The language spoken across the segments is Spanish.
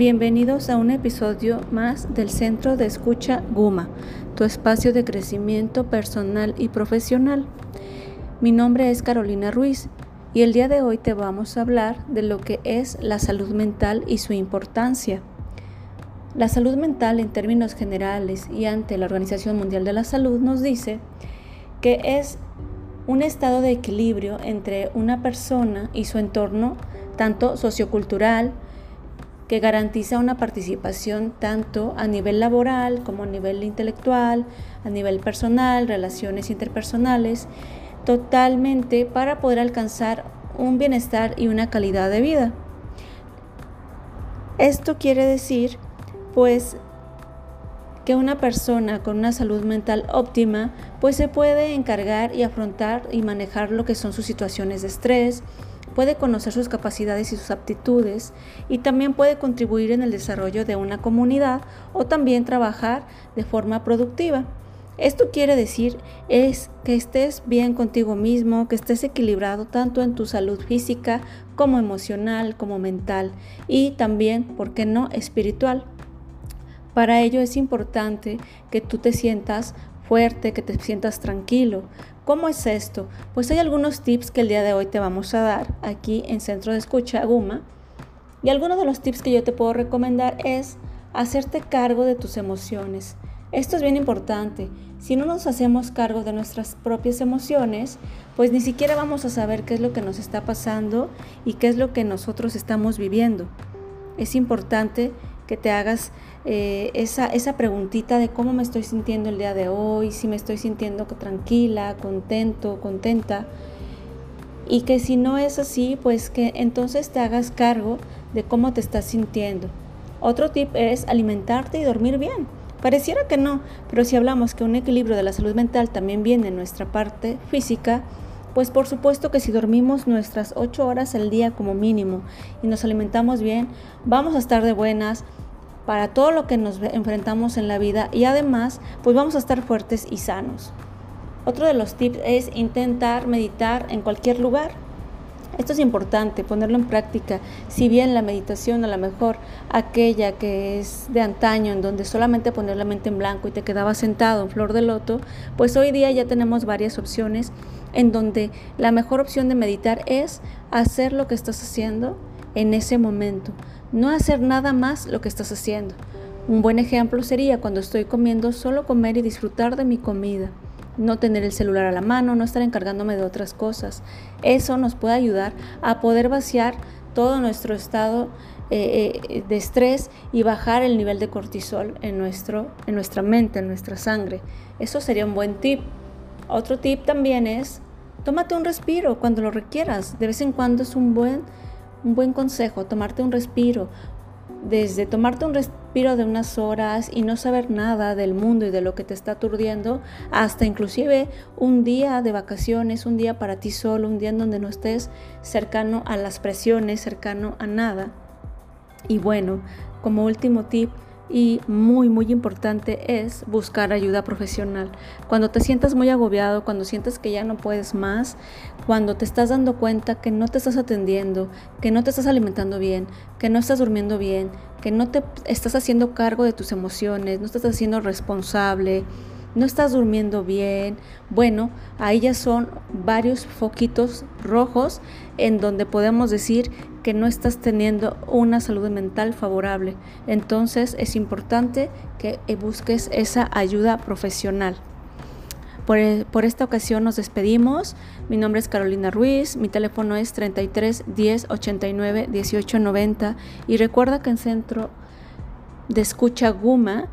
Bienvenidos a un episodio más del Centro de Escucha Guma, tu espacio de crecimiento personal y profesional. Mi nombre es Carolina Ruiz y el día de hoy te vamos a hablar de lo que es la salud mental y su importancia. La salud mental en términos generales y ante la Organización Mundial de la Salud nos dice que es un estado de equilibrio entre una persona y su entorno, tanto sociocultural, que garantiza una participación tanto a nivel laboral como a nivel intelectual, a nivel personal, relaciones interpersonales, totalmente para poder alcanzar un bienestar y una calidad de vida. Esto quiere decir, pues, que una persona con una salud mental óptima, pues se puede encargar y afrontar y manejar lo que son sus situaciones de estrés, puede conocer sus capacidades y sus aptitudes y también puede contribuir en el desarrollo de una comunidad o también trabajar de forma productiva. Esto quiere decir es que estés bien contigo mismo, que estés equilibrado tanto en tu salud física como emocional, como mental y también, ¿por qué no?, espiritual. Para ello es importante que tú te sientas fuerte, que te sientas tranquilo. ¿Cómo es esto? Pues hay algunos tips que el día de hoy te vamos a dar aquí en Centro de Escucha Guma. Y algunos de los tips que yo te puedo recomendar es hacerte cargo de tus emociones. Esto es bien importante. Si no nos hacemos cargo de nuestras propias emociones, pues ni siquiera vamos a saber qué es lo que nos está pasando y qué es lo que nosotros estamos viviendo. Es importante que te hagas eh, esa, esa preguntita de cómo me estoy sintiendo el día de hoy, si me estoy sintiendo tranquila, contento, contenta. Y que si no es así, pues que entonces te hagas cargo de cómo te estás sintiendo. Otro tip es alimentarte y dormir bien. Pareciera que no, pero si hablamos que un equilibrio de la salud mental también viene en nuestra parte física, pues por supuesto que si dormimos nuestras 8 horas al día como mínimo y nos alimentamos bien, vamos a estar de buenas, para todo lo que nos enfrentamos en la vida y además pues vamos a estar fuertes y sanos. Otro de los tips es intentar meditar en cualquier lugar. Esto es importante, ponerlo en práctica. Si bien la meditación a lo mejor aquella que es de antaño, en donde solamente poner la mente en blanco y te quedabas sentado en flor de loto, pues hoy día ya tenemos varias opciones en donde la mejor opción de meditar es hacer lo que estás haciendo en ese momento no hacer nada más lo que estás haciendo. Un buen ejemplo sería cuando estoy comiendo solo comer y disfrutar de mi comida. No tener el celular a la mano, no estar encargándome de otras cosas. Eso nos puede ayudar a poder vaciar todo nuestro estado eh, eh, de estrés y bajar el nivel de cortisol en, nuestro, en nuestra mente, en nuestra sangre. Eso sería un buen tip. Otro tip también es, tómate un respiro cuando lo requieras. De vez en cuando es un buen un buen consejo, tomarte un respiro, desde tomarte un respiro de unas horas y no saber nada del mundo y de lo que te está aturdiendo, hasta inclusive un día de vacaciones, un día para ti solo, un día en donde no estés cercano a las presiones, cercano a nada. Y bueno, como último tip, y muy muy importante es buscar ayuda profesional. Cuando te sientas muy agobiado, cuando sientes que ya no puedes más, cuando te estás dando cuenta que no te estás atendiendo, que no te estás alimentando bien, que no estás durmiendo bien, que no te estás haciendo cargo de tus emociones, no estás haciendo responsable, no estás durmiendo bien. Bueno, ahí ya son varios foquitos rojos en donde podemos decir que no estás teniendo una salud mental favorable. Entonces es importante que busques esa ayuda profesional. Por, e, por, esta ocasión nos despedimos. Mi nombre es Carolina Ruiz, mi teléfono es 33 10 89 18 90 y recuerda que en Centro de Escucha Guma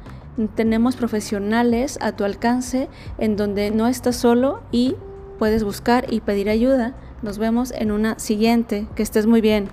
tenemos profesionales a tu alcance en donde no estás solo y puedes buscar y pedir ayuda. Nos vemos en una siguiente. Que estés muy bien.